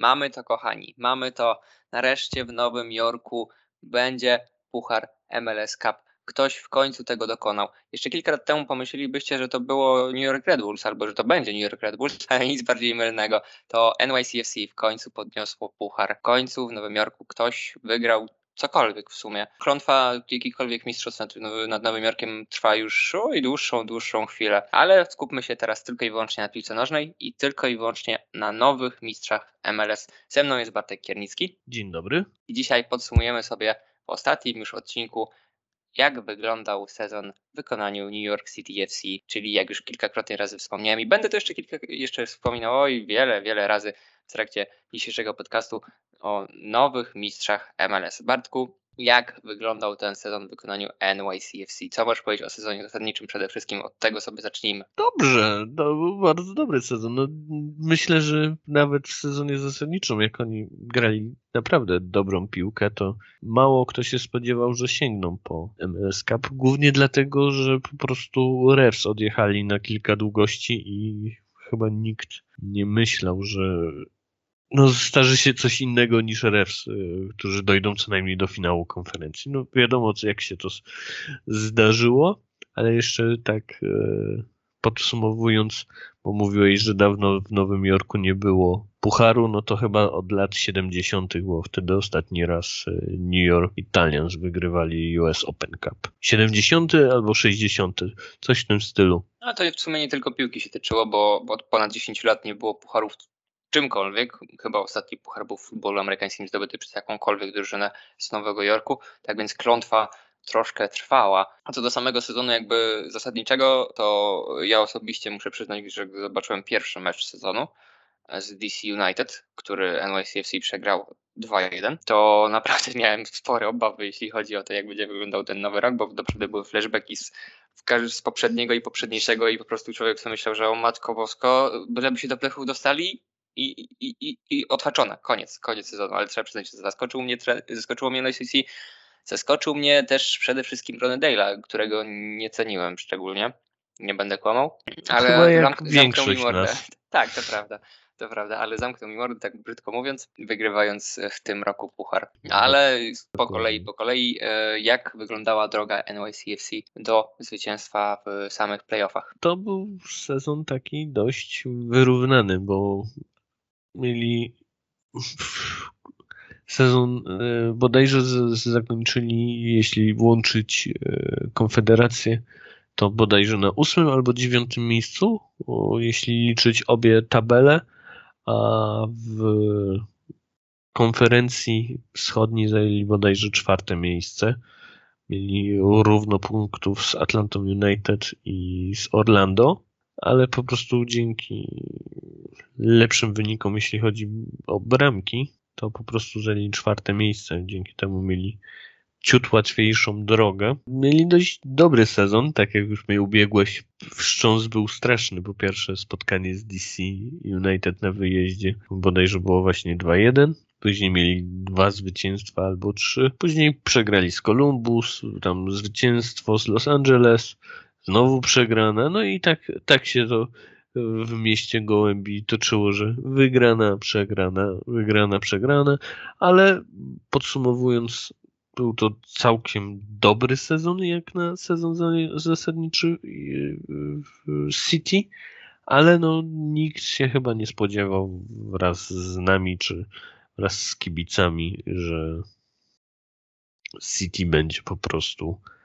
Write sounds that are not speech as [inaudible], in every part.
Mamy to, kochani. Mamy to. Nareszcie w Nowym Jorku będzie puchar MLS Cup. Ktoś w końcu tego dokonał. Jeszcze kilka lat temu pomyślelibyście, że to było New York Red Bulls albo że to będzie New York Red Bulls, [laughs] ale nic bardziej mylnego. To NYCFC w końcu podniosło puchar. W końcu w Nowym Jorku ktoś wygrał cokolwiek w sumie. Klątwa jakichkolwiek mistrzostw nad, nad Nowym Jorkiem trwa już oj, dłuższą, dłuższą chwilę, ale skupmy się teraz tylko i wyłącznie na piłce nożnej i tylko i wyłącznie na nowych mistrzach MLS. Ze mną jest Bartek Kiernicki. Dzień dobry. I dzisiaj podsumujemy sobie w ostatnim już odcinku jak wyglądał sezon w wykonaniu New York City FC, czyli jak już kilkakrotnie razy wspomniałem i będę to jeszcze kilka jeszcze wspominał oj wiele, wiele razy w trakcie dzisiejszego podcastu o nowych mistrzach MLS. Bartku, jak wyglądał ten sezon w wykonaniu NYCFC? Co możesz powiedzieć o sezonie zasadniczym przede wszystkim? Od tego sobie zacznijmy. Dobrze, to był bardzo dobry sezon. No, myślę, że nawet w sezonie zasadniczym, jak oni grali naprawdę dobrą piłkę, to mało kto się spodziewał, że sięgną po MLS Cup. Głównie dlatego, że po prostu refs odjechali na kilka długości i chyba nikt nie myślał, że no, starzy się coś innego niż refs, y, którzy dojdą co najmniej do finału konferencji. No wiadomo, jak się to zdarzyło, ale jeszcze tak y, podsumowując, bo mówiłeś, że dawno w Nowym Jorku nie było pucharu, no to chyba od lat 70. było wtedy ostatni raz y, New York Italians wygrywali US Open Cup. 70. albo 60. Coś w tym stylu. A to w sumie nie tylko piłki się tyczyło, bo, bo od ponad 10 lat nie było pucharów czymkolwiek. Chyba ostatni puchar był w futbolu amerykańskim zdobyty przez jakąkolwiek drużynę z Nowego Jorku. Tak więc klątwa troszkę trwała. A co do samego sezonu jakby zasadniczego, to ja osobiście muszę przyznać, że gdy zobaczyłem pierwszy mecz sezonu z DC United, który NYCFC przegrał 2-1, to naprawdę [laughs] miałem spore obawy, jeśli chodzi o to, jak będzie wyglądał ten nowy rok, bo naprawdę były flashbacki z, z poprzedniego i poprzedniejszego i po prostu człowiek sobie myślał, że o matko bosko, byleby się do plechów dostali, i, i, i, i odhaczone. Koniec, koniec sezonu, ale trzeba przyznać, że zaskoczył mnie, zaskoczyło mnie LCC. Zaskoczył mnie też przede wszystkim Ronny Dale'a, którego nie ceniłem szczególnie. Nie będę kłamał, ale Chyba zamk- zamknął mi mordę. Nas. [laughs] Tak, to prawda. To prawda, ale zamknął mi mordę, tak brzydko mówiąc, wygrywając w tym roku puchar. Ale po kolei, po kolei, e, jak wyglądała droga NYCFC do zwycięstwa w samych playoffach? To był sezon taki dość wyrównany, bo mieli sezon e, bodajże zakończyli, jeśli włączyć e, Konfederację, to bodajże na ósmym albo dziewiątym miejscu, jeśli liczyć obie tabele, a w konferencji wschodniej zajęli bodajże czwarte miejsce. Mieli równo punktów z Atlantą United i z Orlando ale po prostu dzięki lepszym wynikom, jeśli chodzi o bramki, to po prostu zajęli czwarte miejsce. Dzięki temu mieli ciut łatwiejszą drogę. Mieli dość dobry sezon, tak jak już mnie ubiegłeś. Wstrząs był straszny, bo pierwsze spotkanie z DC United na wyjeździe bodajże było właśnie 2-1. Później mieli dwa zwycięstwa albo trzy. Później przegrali z Columbus, tam zwycięstwo z Los Angeles, znowu przegrana, no i tak, tak się to w mieście Gołębi toczyło, że wygrana, przegrana, wygrana, przegrana, ale podsumowując, był to całkiem dobry sezon, jak na sezon zasadniczy w City, ale no nikt się chyba nie spodziewał wraz z nami, czy wraz z kibicami, że City będzie po prostu E,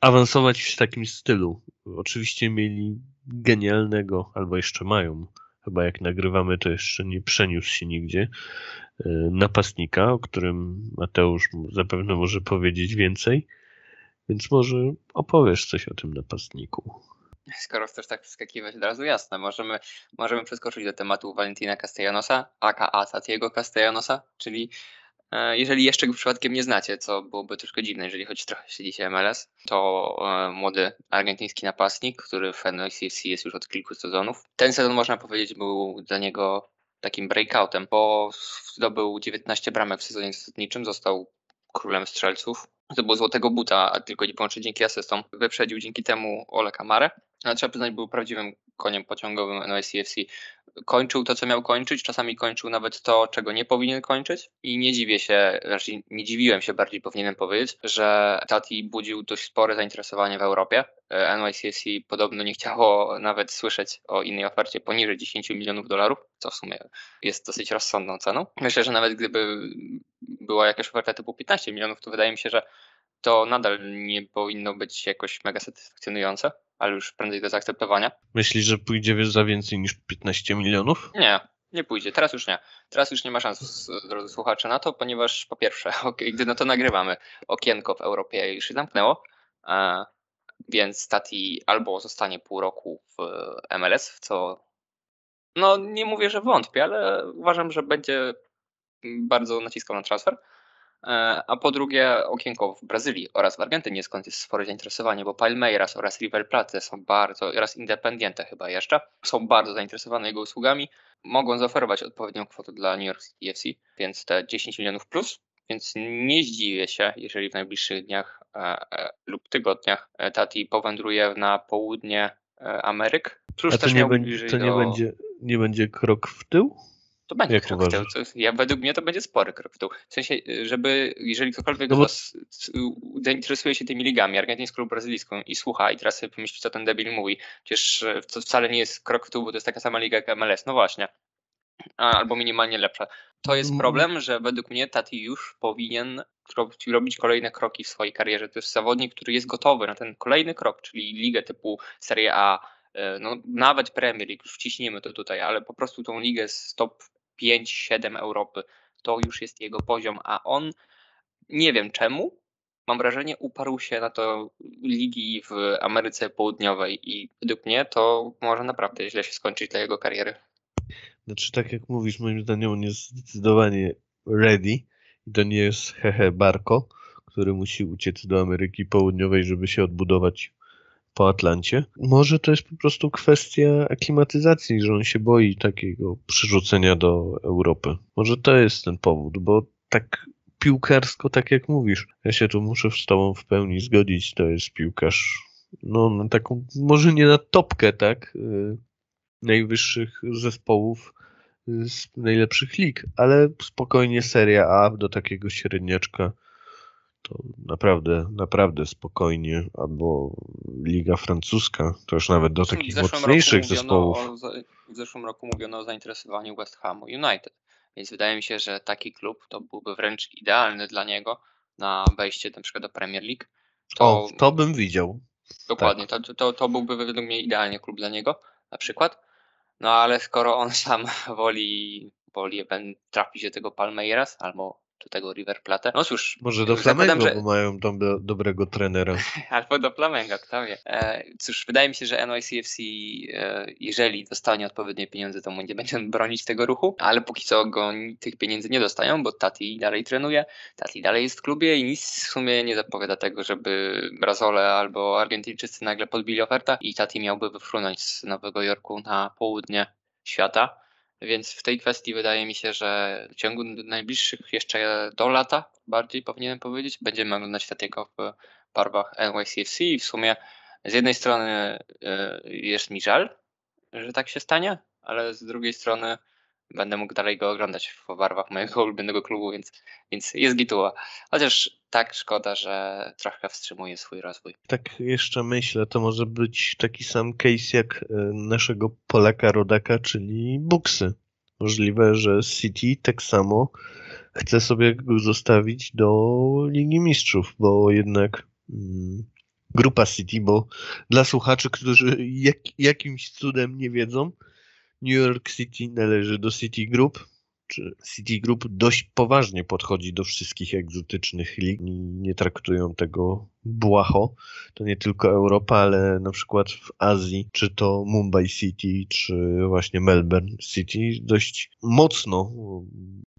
awansować w takim stylu. Oczywiście mieli genialnego, albo jeszcze mają, chyba jak nagrywamy, to jeszcze nie przeniósł się nigdzie, e, napastnika, o którym Mateusz zapewne może powiedzieć więcej, więc może opowiesz coś o tym napastniku. Skoro chcesz tak wskakiwać od razu, jasne, możemy, możemy przeskoczyć do tematu Valentina Castellanosa, aka Satiego Castellanosa, czyli E, jeżeli jeszcze go przypadkiem nie znacie, co byłoby troszkę dziwne, jeżeli choć trochę śledzicie MLS, to e, młody argentyński napastnik, który w NYCFC jest już od kilku sezonów. Ten sezon można powiedzieć był dla niego takim breakoutem, bo zdobył 19 bramek w sezonie zasadniczym, został królem strzelców. To było złotego buta, a tylko i wyłącznie dzięki asystom. Wyprzedził dzięki temu Ole Kamare. No, trzeba przyznać, był prawdziwym koniem pociągowym NYCFC. Kończył to, co miał kończyć, czasami kończył nawet to, czego nie powinien kończyć i nie dziwię się, znaczy nie dziwiłem się bardziej, powinienem powiedzieć, że Tati budził dość spore zainteresowanie w Europie. NYCFC podobno nie chciało nawet słyszeć o innej ofercie poniżej 10 milionów dolarów, co w sumie jest dosyć rozsądną ceną. Myślę, że nawet gdyby była jakaś oferta typu 15 milionów, to wydaje mi się, że to nadal nie powinno być jakoś mega satysfakcjonujące ale już prędzej do zaakceptowania. Myślisz, że pójdzie za więcej niż 15 milionów? Nie, nie pójdzie. Teraz już nie. Teraz już nie ma szans, drodzy słuchacze, na to, ponieważ po pierwsze, [laughs] gdy no to nagrywamy, okienko w Europie już się zamknęło, więc Tati albo zostanie pół roku w MLS, w co no nie mówię, że wątpię, ale uważam, że będzie bardzo naciskał na transfer, E, a po drugie okienko w Brazylii oraz w Argentynie, skąd jest spore zainteresowanie, bo Palmeiras oraz River Plate są bardzo, oraz Independiente chyba jeszcze, są bardzo zainteresowane jego usługami. Mogą zaoferować odpowiednią kwotę dla New York City FC, więc te 10 milionów plus, więc nie zdziwię się, jeżeli w najbliższych dniach e, e, lub tygodniach e, Tati powędruje na południe e, Ameryk. Plus A to, nie, będzie, to nie, do... będzie, nie będzie krok w tył? To będzie Jak krok uważasz? w tył. Ja, według mnie to będzie spory krok w tył. W sensie, żeby jeżeli ktokolwiek no bo... was zainteresuje się tymi ligami, argentyńską lub brazylijską i słucha i teraz sobie pomyśli, co ten debil mówi, przecież e, to wcale nie jest krok w tył, bo to jest taka sama liga jak MLS. No właśnie. Albo minimalnie lepsza. To jest mm. problem, że według mnie Tati już powinien robić kolejne kroki w swojej karierze. To jest zawodnik, który jest gotowy na ten kolejny krok, czyli ligę typu Serie A, no, nawet Premier League, już wciśniemy to tutaj, ale po prostu tą ligę z top 5-7 Europy. To już jest jego poziom, a on nie wiem czemu. Mam wrażenie, uparł się na to ligi w Ameryce Południowej i według mnie to może naprawdę źle się skończyć dla jego kariery. Znaczy, tak jak mówisz, moim zdaniem on jest zdecydowanie ready i to nie jest hehe Barko, który musi uciec do Ameryki Południowej, żeby się odbudować po Atlancie. Może to jest po prostu kwestia aklimatyzacji, że on się boi takiego przerzucenia do Europy. Może to jest ten powód, bo tak piłkarsko, tak jak mówisz, ja się tu muszę z tobą w pełni zgodzić, to jest piłkarz, no na taką, może nie na topkę, tak, yy, najwyższych zespołów z najlepszych lig, ale spokojnie Seria A do takiego średniaczka to naprawdę, naprawdę spokojnie, albo Liga Francuska, to już nawet do takich mocniejszych zespołów. O, w zeszłym roku mówiono o zainteresowaniu West Hamu United, więc wydaje mi się, że taki klub to byłby wręcz idealny dla niego na wejście na przykład do Premier League. To, o, to bym widział. Dokładnie, tak. to, to, to byłby według mnie idealnie klub dla niego, na przykład. No ale skoro on [laughs] sam woli, woli trafić do tego Palmeiras albo do tego River Plate. No cóż. Może do Flamengo, że... bo mają tam do, dobrego trenera. [laughs] Albo do Flamengo, kto wie. E, cóż, wydaje mi się, że NYCFC, e, jeżeli dostanie odpowiednie pieniądze, to nie będzie bronić tego ruchu, ale póki co go tych pieniędzy nie dostają, bo Tati dalej trenuje, Tati dalej jest w klubie i nic w sumie nie zapowiada tego, żeby Brazole albo Argentyńczycy nagle podbili oferta i Tati miałby wyfrunąć z Nowego Jorku na południe świata. Więc w tej kwestii wydaje mi się, że w ciągu najbliższych jeszcze do lata, bardziej powinienem powiedzieć, będziemy oglądać Tatiego w barwach NYCFC i w sumie z jednej strony e, jest mi żal, że tak się stanie, ale z drugiej strony będę mógł dalej go oglądać w barwach mojego ulubionego klubu, więc, więc jest gituła. Chociaż tak szkoda, że trochę wstrzymuje swój rozwój. Tak jeszcze myślę, to może być taki sam case jak e, naszego Polaka rodaka, czyli Buksy. Możliwe, że City tak samo chce sobie go zostawić do Ligi Mistrzów, bo jednak mm, grupa City, bo dla słuchaczy, którzy jak, jakimś cudem nie wiedzą, New York City należy do City Group, czy City Group dość poważnie podchodzi do wszystkich egzotycznych lig. Nie traktują tego błaho. To nie tylko Europa, ale na przykład w Azji, czy to Mumbai City, czy właśnie Melbourne City, dość mocno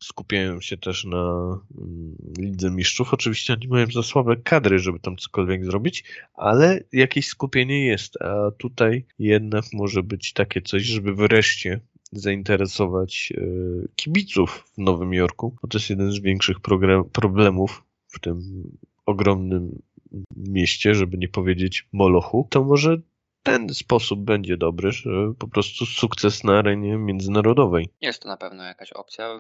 skupiają się też na mm, Lidze Mistrzów. Oczywiście oni mają za słabe kadry, żeby tam cokolwiek zrobić, ale jakieś skupienie jest, a tutaj jednak może być takie coś, żeby wreszcie zainteresować e, kibiców w Nowym Jorku, to jest jeden z większych problemów w tym ogromnym mieście, żeby nie powiedzieć Molochu, to może ten sposób będzie dobry, że po prostu sukces na arenie międzynarodowej. Jest to na pewno jakaś opcja.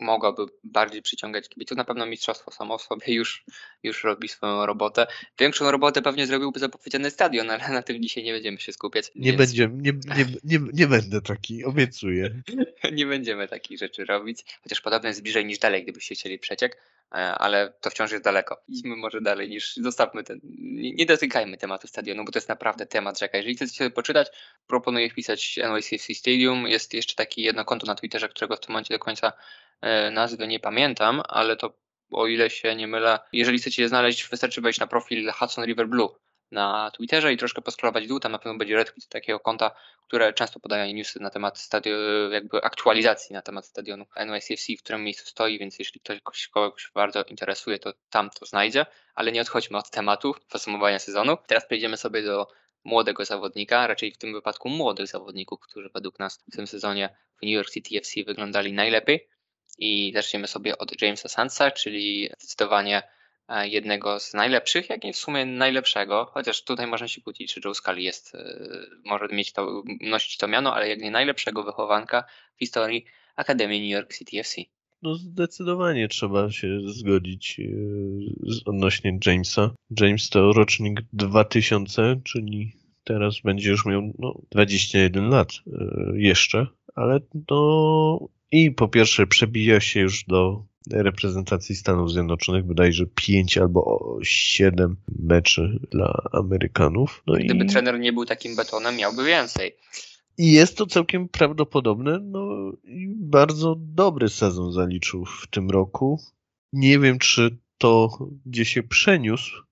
Mogłaby bardziej przyciągać kibiców. Na pewno mistrzostwo samo w sobie już, już robi swoją robotę. Większą robotę pewnie zrobiłby zapowiedziany stadion, ale na tym dzisiaj nie będziemy się skupiać. Nie, więc będziemy, nie, nie, [laughs] nie, nie będę taki, obiecuję. [laughs] nie będziemy takich rzeczy robić. Chociaż podobno jest bliżej niż dalej, gdybyście chcieli przeciek, ale to wciąż jest daleko. Idźmy może dalej niż zostawmy ten. Nie, nie dotykajmy tematu stadionu, bo to jest naprawdę temat rzeka. Jeżeli chcecie sobie poczytać, proponuję wpisać NYCFC Stadium. Jest jeszcze takie jedno konto na Twitterze, którego w tym momencie do końca e, nazwy nie pamiętam, ale to o ile się nie mylę, jeżeli chcecie je znaleźć, wystarczy wejść na profil Hudson River Blue na Twitterze i troszkę poskrolować dół, tam na pewno będzie retweet takiego konta, które często podaje newsy na temat stadionu, jakby aktualizacji na temat stadionu NYCFC, w którym miejscu stoi, więc jeśli ktoś kogoś bardzo interesuje, to tam to znajdzie, ale nie odchodźmy od tematu podsumowania sezonu. Teraz przejdziemy sobie do młodego zawodnika, raczej w tym wypadku młodych zawodników, którzy według nas w tym sezonie w New York City FC wyglądali najlepiej. I zaczniemy sobie od Jamesa Sansa, czyli zdecydowanie jednego z najlepszych, jak i w sumie najlepszego, chociaż tutaj można się kłócić, czy Joe Scully jest, e, może mieć to, nosić to miano, ale jak nie najlepszego wychowanka w historii Akademii New York City FC. No zdecydowanie trzeba się zgodzić e, odnośnie Jamesa. James to rocznik 2000, czyli teraz będzie już miał no, 21 lat e, jeszcze, ale to i po pierwsze przebija się już do reprezentacji Stanów Zjednoczonych, bodajże 5 albo 7 meczy dla Amerykanów. No Gdyby i... trener nie był takim betonem, miałby więcej. I jest to całkiem prawdopodobne. No i bardzo dobry sezon zaliczył w tym roku. Nie wiem, czy to, gdzie się przeniósł,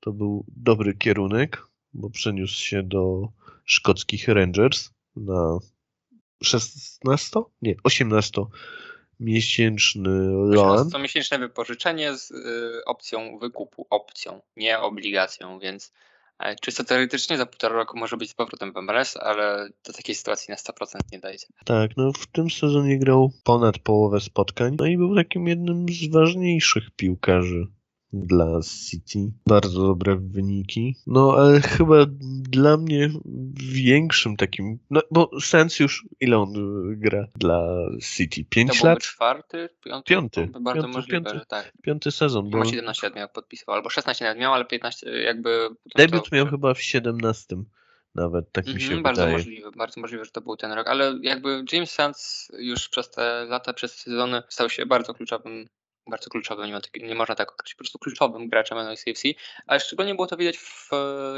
to był dobry kierunek, bo przeniósł się do szkockich Rangers na 16? Nie, 18 miesięczny loan. To miesięczne wypożyczenie z y, opcją wykupu, opcją, nie obligacją, więc e, czysto teoretycznie za półtora roku może być z powrotem w MLS, ale do takiej sytuacji na 100% nie dojdzie. Tak, no w tym sezonie grał ponad połowę spotkań, no i był takim jednym z ważniejszych piłkarzy dla City. Bardzo dobre wyniki. No ale chyba dla mnie większym takim, no bo Sens już ile on y, gra dla City? To 5 byłby lat? czwarty, piąty? Piąty. Bardzo Piąty, możliwe, piąty. że tak. Piąty sezon, bo Chyba 17 lat miał podpisywał, albo 16 nawet miał, ale 15 jakby... debiut to- miał chyba w 17 nawet, tak mi się Mhm, bardzo wydaje. możliwe, bardzo możliwe, że to był ten rok, ale jakby James Sands już przez te lata, przez te sezony stał się bardzo kluczowym, bardzo kluczowym, nie, ma taki, nie można tak określić, po prostu kluczowym graczem NYCFC, ale szczególnie było to widać w,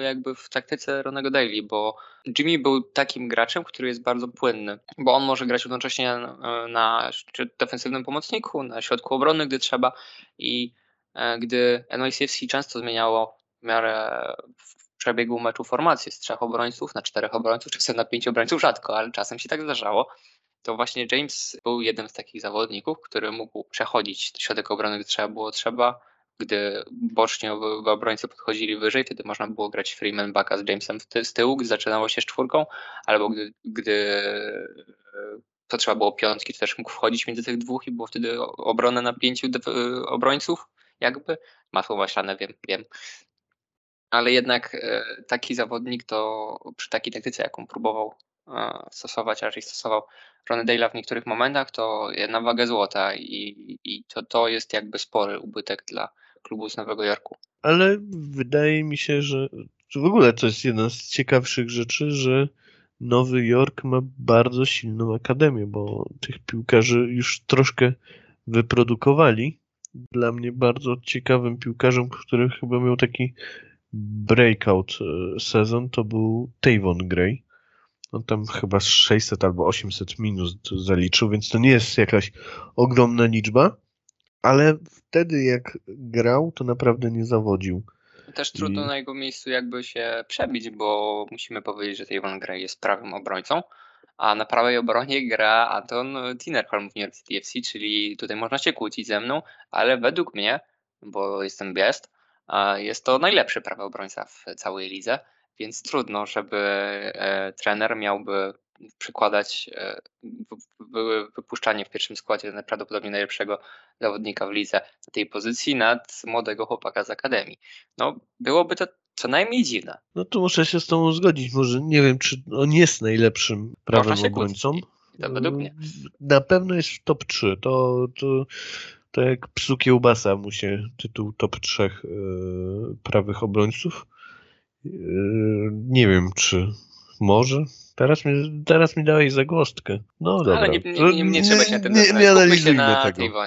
jakby w taktyce Ronego Daly, bo Jimmy był takim graczem, który jest bardzo płynny, bo on może grać jednocześnie na, na czy defensywnym pomocniku, na środku obrony, gdy trzeba i e, gdy NYCFC często zmieniało w miarę w przebiegu meczu formację z trzech obrońców na czterech obrońców, czasem na pięciu obrońców rzadko, ale czasem się tak zdarzało. To właśnie James był jednym z takich zawodników, który mógł przechodzić środek obrony, gdy trzeba było trzeba. Gdy bocznie ob- obrońcy podchodzili wyżej, wtedy można było grać Freeman backa z Jamesem z tyłu, gdy zaczynało się z czwórką, albo gdy, gdy e, to trzeba było piątki, to też mógł wchodzić między tych dwóch i było wtedy o- obronę na pięciu e, obrońców, jakby. Masło maślane, wiem, wiem ale jednak e, taki zawodnik to przy takiej taktyce, jaką próbował stosować, a raczej stosował Ronny Dale'a w niektórych momentach, to jedna wagę złota i, i to, to jest jakby spory ubytek dla klubu z Nowego Jorku. Ale wydaje mi się, że że w ogóle to jest jedna z ciekawszych rzeczy, że Nowy Jork ma bardzo silną akademię, bo tych piłkarzy już troszkę wyprodukowali. Dla mnie bardzo ciekawym piłkarzem, który chyba miał taki breakout e, sezon, to był Tavon Gray. On tam chyba z 600 albo 800 minus zaliczył, więc to nie jest jakaś ogromna liczba, ale wtedy jak grał, to naprawdę nie zawodził. Też trudno I- na jego miejscu jakby się przebić, bo musimy powiedzieć, że Tavon Gray jest prawym obrońcą, a na prawej obronie gra Anton Tinerholm w New York City FC, czyli tutaj można się kłócić ze mną, ale według mnie, bo jestem biest, jest to najlepszy prawy obrońca w całej lidze, więc trudno, żeby e, trener miałby przykładać e, wy- wy- wypuszczanie w pierwszym składzie najprawdopodobniej najlepszego zawodnika w lidze na tej pozycji nad młodego chłopaka z akademii. No, byłoby to co najmniej dziwne. No to muszę się z tobą zgodzić. Może nie wiem, czy on jest najlepszym prawym obrońcą. według mnie. Na pewno jest w top 3. To, to, to jak psu kiełbasa mu się tytuł top 3 yy, prawych obrońców. Yy, nie wiem, czy może. Teraz mi, teraz mi dałeś zagłostkę. No dobra. Ale nie, nie, nie, nie trzeba się na tym nie, nie analizujmy na tego.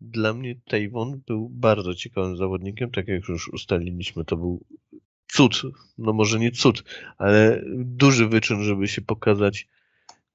Dla mnie Tavon był bardzo ciekawym zawodnikiem, tak jak już ustaliliśmy, to był cud, no może nie cud, ale duży wyczyn, żeby się pokazać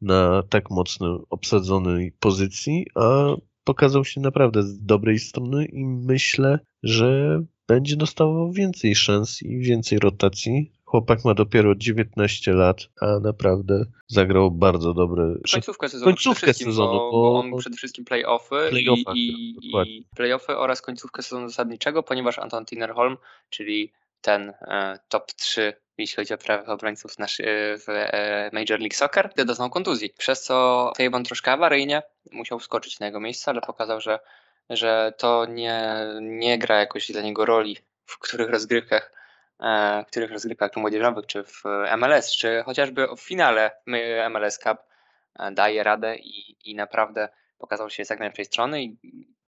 na tak mocno obsadzonej pozycji, a pokazał się naprawdę z dobrej strony i myślę, że będzie dostawał więcej szans i więcej rotacji. Chłopak ma dopiero 19 lat, a naprawdę zagrał bardzo dobre. Końcówkę sezonu. Końcówkę sezonu, bo, bo- on przede wszystkim playoffy Playoffach, i, i, i playoffy oraz końcówkę sezonu zasadniczego, ponieważ Anton Tinnerholm, czyli ten e, top 3, jeśli chodzi o prawych obrońców nasz, e, w e, Major League Soccer, doznał kontuzji. Przez co Tavon troszkę awaryjnie musiał wskoczyć na jego miejsce, ale pokazał, że, że to nie, nie gra jakoś dla niego roli, w których rozgrywkach e, w których rozgrywkach młodzieżowych, czy w MLS, czy chociażby w finale MLS Cup e, daje radę i, i naprawdę pokazał się z jak najlepszej strony i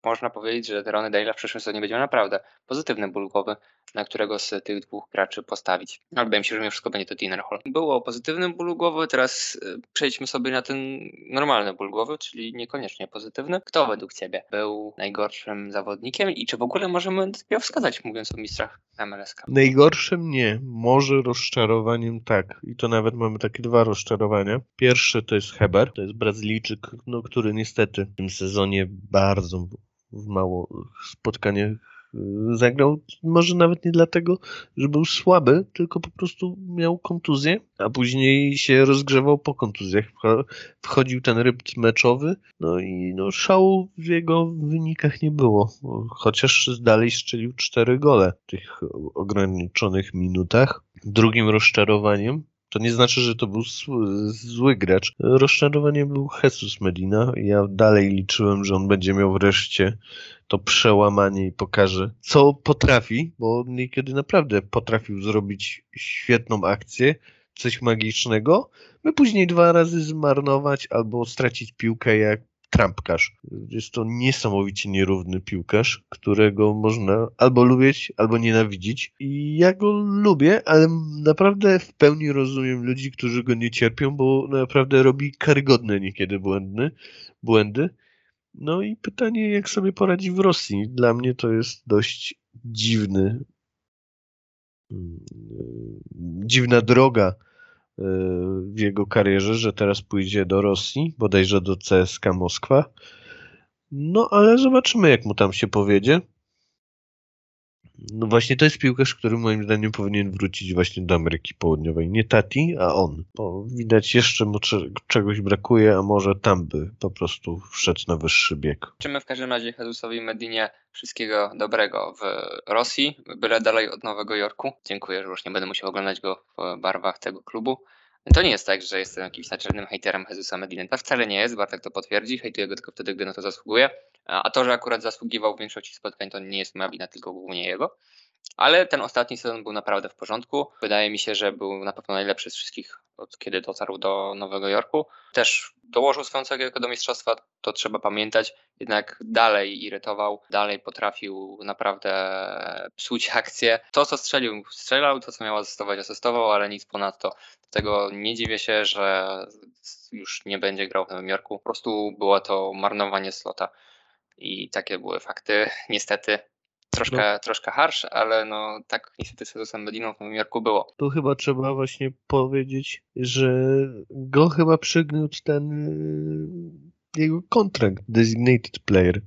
można powiedzieć, że Ronny Dale w przyszłym sezonie będzie naprawdę pozytywny ból głowy, na którego z tych dwóch graczy postawić. Ale wydaje mi się, że mimo wszystko będzie to Dinner Hall. Było o pozytywnym głowy, teraz e, przejdźmy sobie na ten normalny ból głowy, czyli niekoniecznie pozytywny. Kto według Ciebie był najgorszym zawodnikiem i czy w ogóle możemy takiego wskazać, mówiąc o mistrzach MLS? Najgorszym nie, może rozczarowaniem tak. I to nawet mamy takie dwa rozczarowania. Pierwszy to jest Heber, to jest Brazylijczyk, no, który niestety w tym sezonie bardzo w mało spotkaniach y, zagrał. Może nawet nie dlatego, że był słaby, tylko po prostu miał kontuzję, a później się rozgrzewał po kontuzjach. Wcho- Wchodził ten rytm meczowy, no i no, szału w jego wynikach nie było. Chociaż dalej strzelił cztery gole w tych ograniczonych minutach. Drugim rozczarowaniem to nie znaczy, że to był zły, gracz. Rozczarowaniem był Jesus Medina. Ja dalej liczyłem, że on będzie miał wreszcie to przełamanie i pokaże, co potrafi, bo niekiedy naprawdę potrafił zrobić świetną akcję, coś magicznego, by później dwa razy zmarnować albo stracić piłkę jak trampkarz. Jest to niesamowicie nierówny piłkarz, którego można albo lubić, albo nienawidzić. I ja go lubię, ale naprawdę w pełni rozumiem ludzi, którzy go nie cierpią, bo naprawdę robi karygodne niekiedy błędny, błędy. No i pytanie, jak sobie poradzi w Rosji. Dla mnie to jest dość dziwny, mm, dziwna droga w jego karierze, że teraz pójdzie do Rosji, bodajże do CSKA Moskwa. No ale zobaczymy, jak mu tam się powiedzie. No właśnie to jest piłkarz, który moim zdaniem powinien wrócić właśnie do Ameryki Południowej. Nie Tati, a on. Bo widać jeszcze mu cze- czegoś brakuje, a może tam by po prostu wszedł na wyższy bieg. Życzymy w każdym razie Jezusowi Medinie wszystkiego dobrego w Rosji, byle dalej od Nowego Jorku. Dziękuję, że już nie będę musiał oglądać go w barwach tego klubu. To nie jest tak, że jestem jakimś naczelnym hejterem Jezusa Mediny. To wcale nie jest, Bartek to potwierdzi. Hejtuję go tylko wtedy, gdy na to zasługuje. A to, że akurat zasługiwał w większości spotkań, to nie jest moja wina, tylko głównie jego. Ale ten ostatni sezon był naprawdę w porządku. Wydaje mi się, że był na pewno najlepszy z wszystkich, od kiedy dotarł do Nowego Jorku. Też dołożył swoją cegiełkę do mistrzostwa, to trzeba pamiętać. Jednak dalej irytował, dalej potrafił naprawdę psuć akcję. To, co strzelił, strzelał, to, co miał asystować, asystował, ale nic ponadto. Dlatego nie dziwię się, że już nie będzie grał w Nowym Jorku. Po prostu było to marnowanie slota. I takie były fakty. [laughs] Niestety troszkę, troszkę harsh, ale no tak niestety z Jezusem Mediną w Nowym Jorku było. Tu chyba trzeba właśnie powiedzieć, że go chyba przygniótł ten y, jego kontrakt designated player.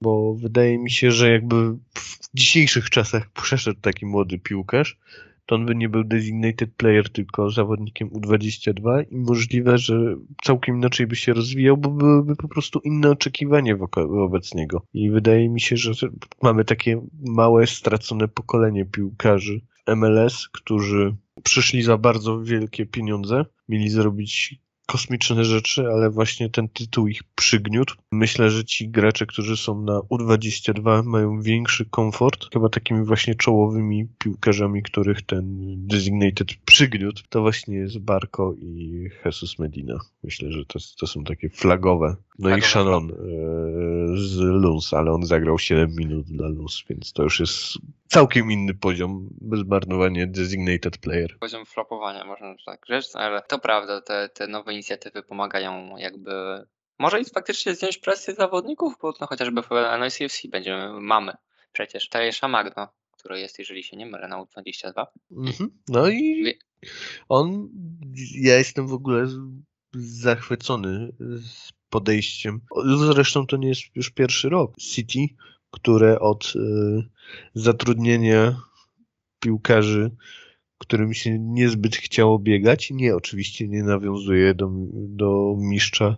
Bo wydaje mi się, że jakby w dzisiejszych czasach przeszedł taki młody piłkarz, to on by nie był designated player, tylko zawodnikiem U22 i możliwe, że całkiem inaczej by się rozwijał, bo byłyby po prostu inne oczekiwania wobec niego. I wydaje mi się, że mamy takie małe, stracone pokolenie piłkarzy MLS, którzy przyszli za bardzo wielkie pieniądze, mieli zrobić kosmiczne rzeczy, ale właśnie ten tytuł ich przygniótł. Myślę, że ci gracze, którzy są na U22 mają większy komfort, chyba takimi właśnie czołowymi piłkarzami, których ten designated przygniótł, to właśnie jest Barco i Jesus Medina. Myślę, że to, to są takie flagowe. No flagowe. i Shannon e, z Luns, ale on zagrał 7 minut dla Luns, więc to już jest całkiem inny poziom, bez marnowania designated player. Poziom flopowania, można tak rzec, ale to prawda, te, te nowe inicjatywy pomagają jakby może i faktycznie zdjąć presję zawodników, bo no, chociażby w NICFC będziemy, mamy przecież Tajesza Magno, który jest, jeżeli się nie mylę, na U22. Mhm. No i on, ja jestem w ogóle zachwycony z podejściem. Zresztą to nie jest już pierwszy rok. City, które od y, zatrudnienia piłkarzy którym się niezbyt chciało biegać. Nie, oczywiście nie nawiązuje do, do mistrza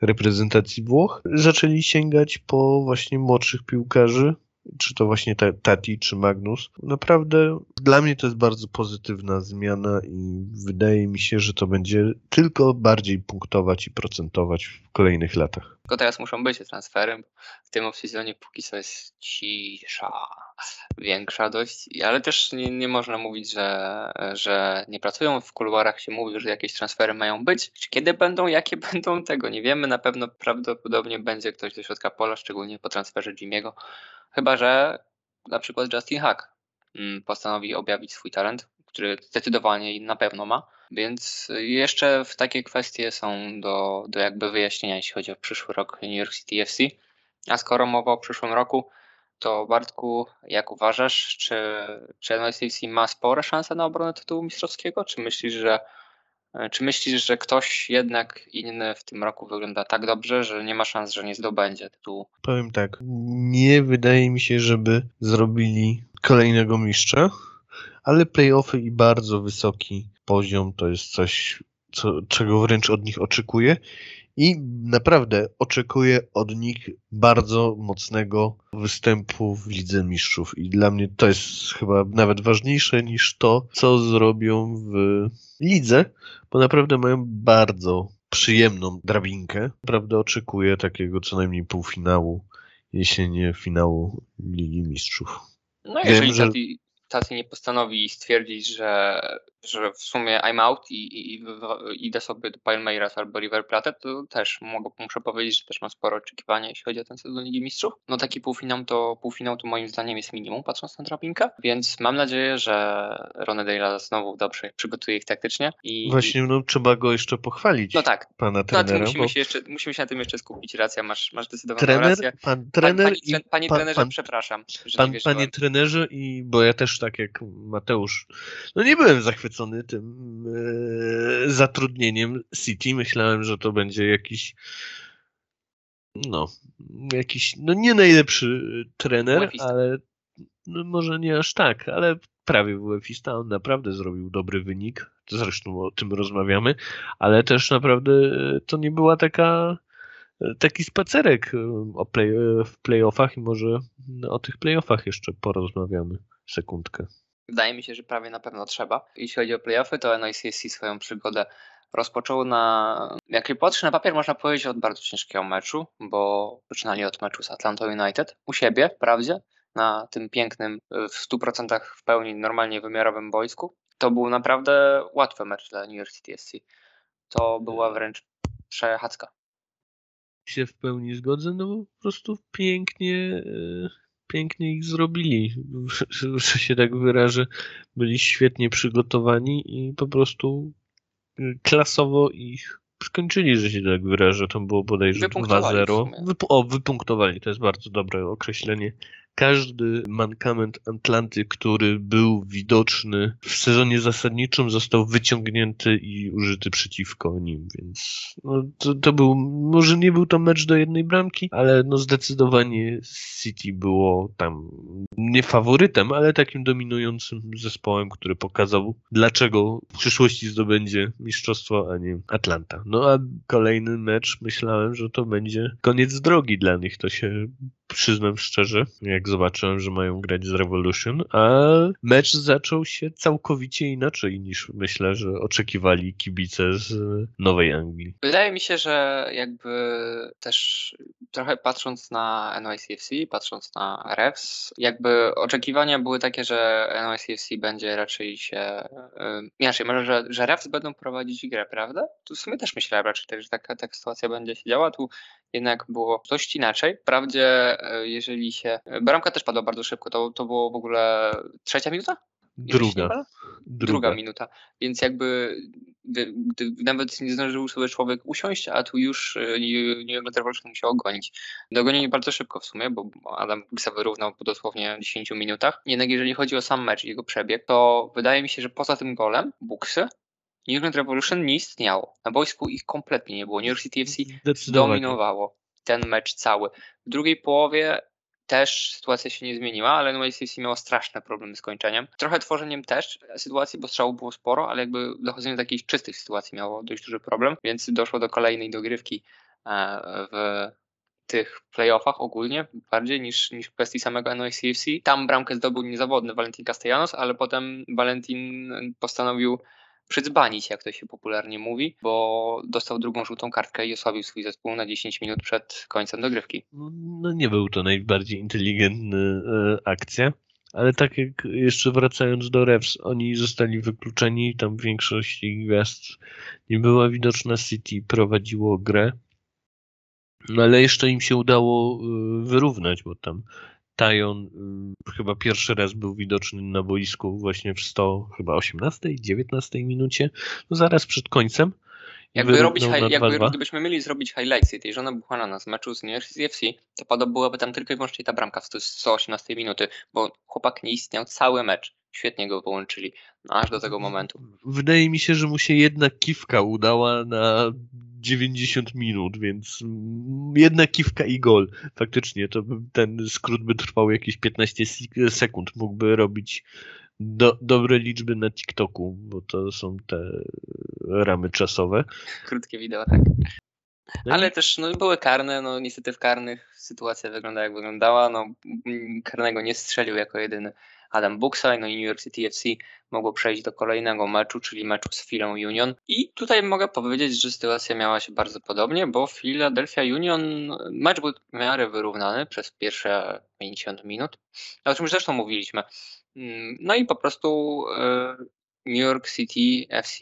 reprezentacji Włoch. Zaczęli sięgać po właśnie młodszych piłkarzy, czy to właśnie Tati, czy Magnus. Naprawdę dla mnie to jest bardzo pozytywna zmiana i wydaje mi się, że to będzie tylko bardziej punktować i procentować w kolejnych latach. Tylko teraz muszą być transferem. W tym off-seasonie póki co jest cisza większa dość, ale też nie, nie można mówić, że, że nie pracują. W kuluarach się mówi, że jakieś transfery mają być. Czy kiedy będą, jakie [laughs] będą, tego nie wiemy. Na pewno prawdopodobnie będzie ktoś do środka pola, szczególnie po transferze Jimiego. Chyba, że na przykład Justin Hack mm, postanowi objawić swój talent, który zdecydowanie na pewno ma. Więc jeszcze w takie kwestie są do, do jakby wyjaśnienia, jeśli chodzi o przyszły rok New York City FC. A skoro mowa o przyszłym roku, to Bartku, jak uważasz, czy, czy NYCFC ma spore szanse na obronę tytułu mistrzowskiego? Czy myślisz, że czy myślisz, że ktoś jednak inny w tym roku wygląda tak dobrze, że nie ma szans, że nie zdobędzie tytułu? Powiem tak, nie wydaje mi się, żeby zrobili kolejnego mistrza, ale playoffy i bardzo wysoki poziom to jest coś, co, czego wręcz od nich oczekuję i naprawdę oczekuję od nich bardzo mocnego występu w Lidze Mistrzów. I dla mnie to jest chyba nawet ważniejsze niż to, co zrobią w lidze, bo naprawdę mają bardzo przyjemną drabinkę. Naprawdę oczekuję takiego co najmniej półfinału, jeśli nie finału Ligi Mistrzów. No jeżeli Wiem, że... Tati nie postanowi stwierdzić, że że w sumie I'm out i, i, i idę sobie do Palmeiras albo River Plate, to też mogę, muszę powiedzieć, że też mam sporo oczekiwania, jeśli chodzi o ten sezon Ligi Mistrzów. No taki półfinał to, półfinał to moim zdaniem jest minimum, patrząc na drabinkę, więc mam nadzieję, że Ronny Dale znowu dobrze przygotuje ich taktycznie. I, Właśnie, no trzeba go jeszcze pochwalić. No tak. Pana trenera. No, musimy, bo... się jeszcze, musimy się na tym jeszcze skupić. Racja, masz, masz zdecydowaną Trener, rację. Pan trener pan, pani, panie pan, trenerze, pan, przepraszam. Pan, panie trenerze i bo ja też tak jak Mateusz, no nie byłem zachwycony tym E, zatrudnieniem City. Myślałem, że to będzie jakiś no, jakiś, no nie najlepszy trener, ale no może nie aż tak, ale prawie WFista. On naprawdę zrobił dobry wynik. Zresztą o tym rozmawiamy, ale też naprawdę to nie była taka taki spacerek o play, w playoffach i może o tych playoffach jeszcze porozmawiamy sekundkę. Wydaje mi się, że prawie na pewno trzeba. Jeśli chodzi o playoffy, to NICSC swoją przygodę rozpoczął na, jak patrzę na papier, można powiedzieć od bardzo ciężkiego meczu, bo zaczynali od meczu z Atlanta United u siebie, wprawdzie, na tym pięknym, w 100% w pełni normalnie wymiarowym boisku. To był naprawdę łatwy mecz dla New York City SC. To była wręcz przechadzka. Się w pełni zgodzę, no po prostu pięknie e, pięknie ich zrobili, że się tak wyrażę. Byli świetnie przygotowani i po prostu y, klasowo ich skończyli, że się tak wyrażę. To było bodajże 2-0. Wypu o, wypunktowali, to jest bardzo dobre określenie każdy mankament Atlanty, który był widoczny w sezonie zasadniczym, został wyciągnięty i użyty przeciwko nim, więc no, to, to, był, może nie był to mecz do jednej bramki, ale no zdecydowanie City było tam nie faworytem, ale takim dominującym zespołem, który pokazał, dlaczego w przyszłości zdobędzie mistrzostwo, a nie Atlanta. No a kolejny mecz myślałem, że to będzie koniec drogi dla nich. To się przyznam szczerze, jak zobaczyłem, że mają grać z Revolution, a mecz zaczął się całkowicie inaczej niż myślę, że oczekiwali kibice z Nowej Anglii. Wydaje mi się, że jakby też trochę patrząc na NYCFC, patrząc na refs, jakby oczekiwania były takie, że NYCFC będzie raczej się, yy, inaczej, może, że, że refs będą prowadzić grę, prawda? Tu w sumie też myślałem raczej tak, że taka, taka sytuacja będzie się działa, tu jednak było dość inaczej. Wprawdzie, e, jeżeli się. Bramka też padła bardzo szybko, to, to było w ogóle trzecia minuta? Druga. Druga. Druga minuta. Więc jakby nawet nie zdążył sobie człowiek usiąść, a tu już New England Revolution musiał gonić. Dogonili bardzo szybko w sumie, bo Adam Buksa wyrównał po dosłownie 10 minutach. Jednak jeżeli chodzi o sam mecz i jego przebieg, to wydaje mi się, że poza tym golem Buksy New England Revolution nie istniało. Na boisku ich kompletnie nie było. New York City FC dominowało ten mecz cały. W drugiej połowie też sytuacja się nie zmieniła, ale NYCFC miało straszne problemy z kończeniem. Trochę tworzeniem też sytuacji, bo strzałów było sporo, ale jakby dochodzenie do jakiejś czystych sytuacji miało dość duży problem, więc doszło do kolejnej dogrywki e, w tych playoffach ogólnie, bardziej niż, niż w kwestii samego NYCFC. Tam bramkę zdobył niezawodny Valentin Castellanos, ale potem Valentin postanowił przydzbanić, jak to się popularnie mówi, bo dostał drugą żółtą kartkę i osłabił swój zespół na 10 minut przed końcem dogrywki. No nie był to najbardziej inteligentny e, akcja. Ale tak jak jeszcze wracając do Refs, oni zostali wykluczeni, tam większość ich gwiazd nie była widoczna, City prowadziło grę, no ale jeszcze im się udało e, wyrównać, bo tam Tajon y, chyba pierwszy raz był widoczny na boisku właśnie w 100, chyba 18, 19 minucie, no zaraz przed końcem. Jakby robić, jakby, gdybyśmy mieli zrobić highlights tej żony Buchanana z meczu z New York City FC, to byłaby tam tylko i wyłącznie ta bramka w 118 minuty, bo chłopak nie istniał cały mecz. Świetnie go połączyli, no aż do tego momentu. Wydaje mi się, że mu się jedna kiwka udała na 90 minut, więc jedna kiwka i gol. Faktycznie, to ten skrót by trwał jakieś 15 sekund. Mógłby robić do, dobre liczby na TikToku, bo to są te ramy czasowe. Krótkie wideo, tak. No Ale też no, były karne, no niestety w karnych sytuacja wygląda jak wyglądała. No, karnego nie strzelił jako jedyny Adam Buxaj, no i New York City FC mogło przejść do kolejnego meczu, czyli meczu z Philą Union. I tutaj mogę powiedzieć, że sytuacja miała się bardzo podobnie, bo Philadelphia Union, mecz był w miarę wyrównany przez pierwsze 50 minut, o czym zresztą mówiliśmy. Mm, no i po prostu e, New York City FC,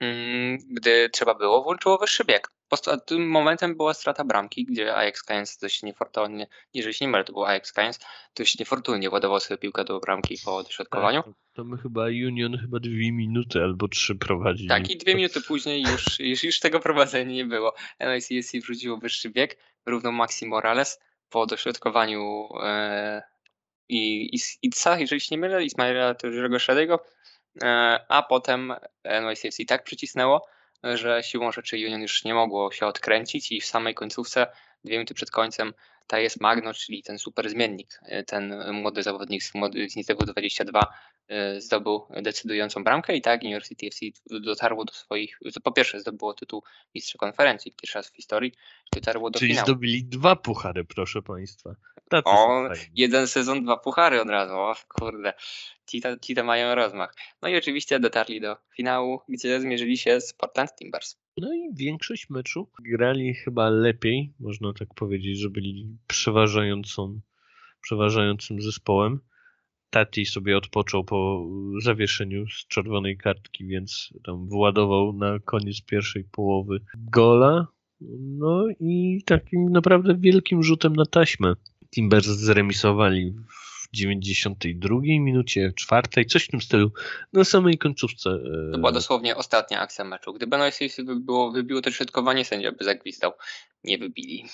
mm, gdy trzeba było, włączyło wyższy bieg tym momentem była strata bramki, gdzie Ajax Cayens dość niefortunnie, jeżeli się nie mylę, to był Ajax Cayens, dość niefortunnie ładował sobie piłkę do bramki po dośrodkowaniu. Tak, to my chyba Union chyba dwie minuty albo trzy prowadzili. Tak i dwie minuty później już, już, już tego prowadzenia nie było. NICSC wrzuciło wyższy bieg, równo Maxi Morales po dośrodkowaniu e, i, i, Itza, jeżeli się nie mylę, Ismaila Turzego Szedego, e, a potem NYCFC tak przycisnęło, że siłą rzeczy Union już nie mogło się odkręcić i w samej końcówce, dwie minuty przed końcem, ta jest Magno, czyli ten super zmiennik, ten młody zawodnik z, z Nitego 22 y, zdobył decydującą bramkę i tak University FC dotarło do swoich, po pierwsze zdobyło tytuł mistrza konferencji, pierwszy raz w historii, dotarło do Czyli finału. zdobyli dwa puchary, proszę Państwa. Tacy o, jeden sezon, dwa puchary od razu, o kurde, ci, ci to mają rozmach. No i oczywiście dotarli do finału, gdzie zmierzyli się z Portland Timbers. No i większość meczu grali chyba lepiej, można tak powiedzieć, że byli przeważającą, przeważającym zespołem. Tati sobie odpoczął po zawieszeniu z czerwonej kartki, więc tam władował na koniec pierwszej połowy gola. No i takim naprawdę wielkim rzutem na taśmę. Timbers zremisowali w 92 minucie, czwartej, coś w tym stylu, na samej końcówce. E, to była dosłownie ostatnia akcja meczu. Gdyby NYCFC było, wybiło to środkowanie, sędzia by zagwizdał. Nie wybili.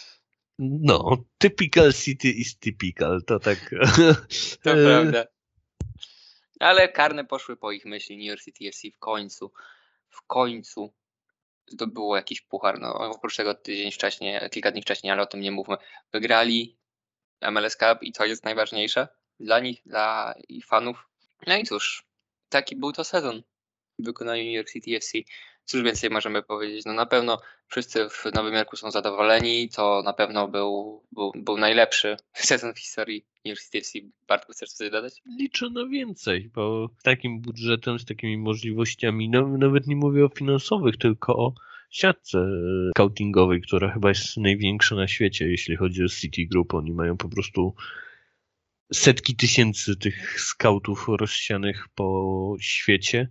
No, typical City is typical, to tak. to [laughs] prawda. Ale karne poszły po ich myśli. New York City FC w końcu, w końcu zdobyło jakiś puchar. No, oprócz tego tydzień wcześniej, kilka dni wcześniej, ale o tym nie mówmy. Wygrali MLS Cup i co jest najważniejsze dla nich, dla ich fanów. No i cóż, taki był to sezon w wykonaniu New York City FC. Cóż więcej możemy powiedzieć? No na pewno wszyscy w Nowym Jorku są zadowoleni. To na pewno był, był, był najlepszy [laughs] sezon w historii University FC. Bartku, chcesz coś dodać? Liczę na więcej, bo z takim budżetem, z takimi możliwościami, no, nawet nie mówię o finansowych, tylko o siatce scoutingowej, która chyba jest największa na świecie, jeśli chodzi o City Group. Oni mają po prostu setki tysięcy tych scoutów rozsianych po świecie.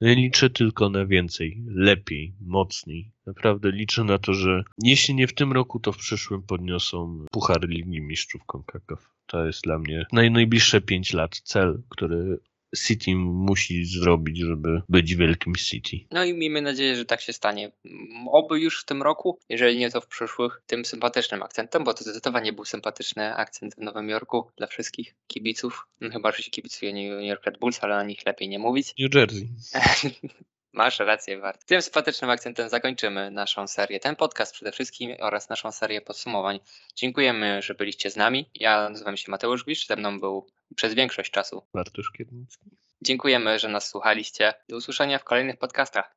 No liczę tylko na więcej, lepiej, mocniej. Naprawdę liczę na to, że jeśli nie w tym roku, to w przyszłym podniosą Puchar Ligi Mistrzów CONCACAF. To jest dla mnie naj, najbliższe 5 lat cel, który City musi zrobić, żeby być wielkim City. No i miejmy nadzieję, że tak się stanie. Oby już w tym roku, jeżeli nie to w przyszłych, tym sympatycznym akcentem, bo to zdecydowanie był sympatyczny akcent w Nowym Jorku dla wszystkich kibiców. No chyba, że się kibicuje New York Red Bulls, ale o nich lepiej nie mówić. New Jersey. [laughs] Masz rację, Wart. Tym sympatycznym akcentem zakończymy naszą serię, ten podcast przede wszystkim oraz naszą serię podsumowań. Dziękujemy, że byliście z nami. Ja nazywam się Mateusz Gwisz, ze mną był przez większość czasu Bartosz Kiernicki. Dziękujemy, że nas słuchaliście. Do usłyszenia w kolejnych podcastach.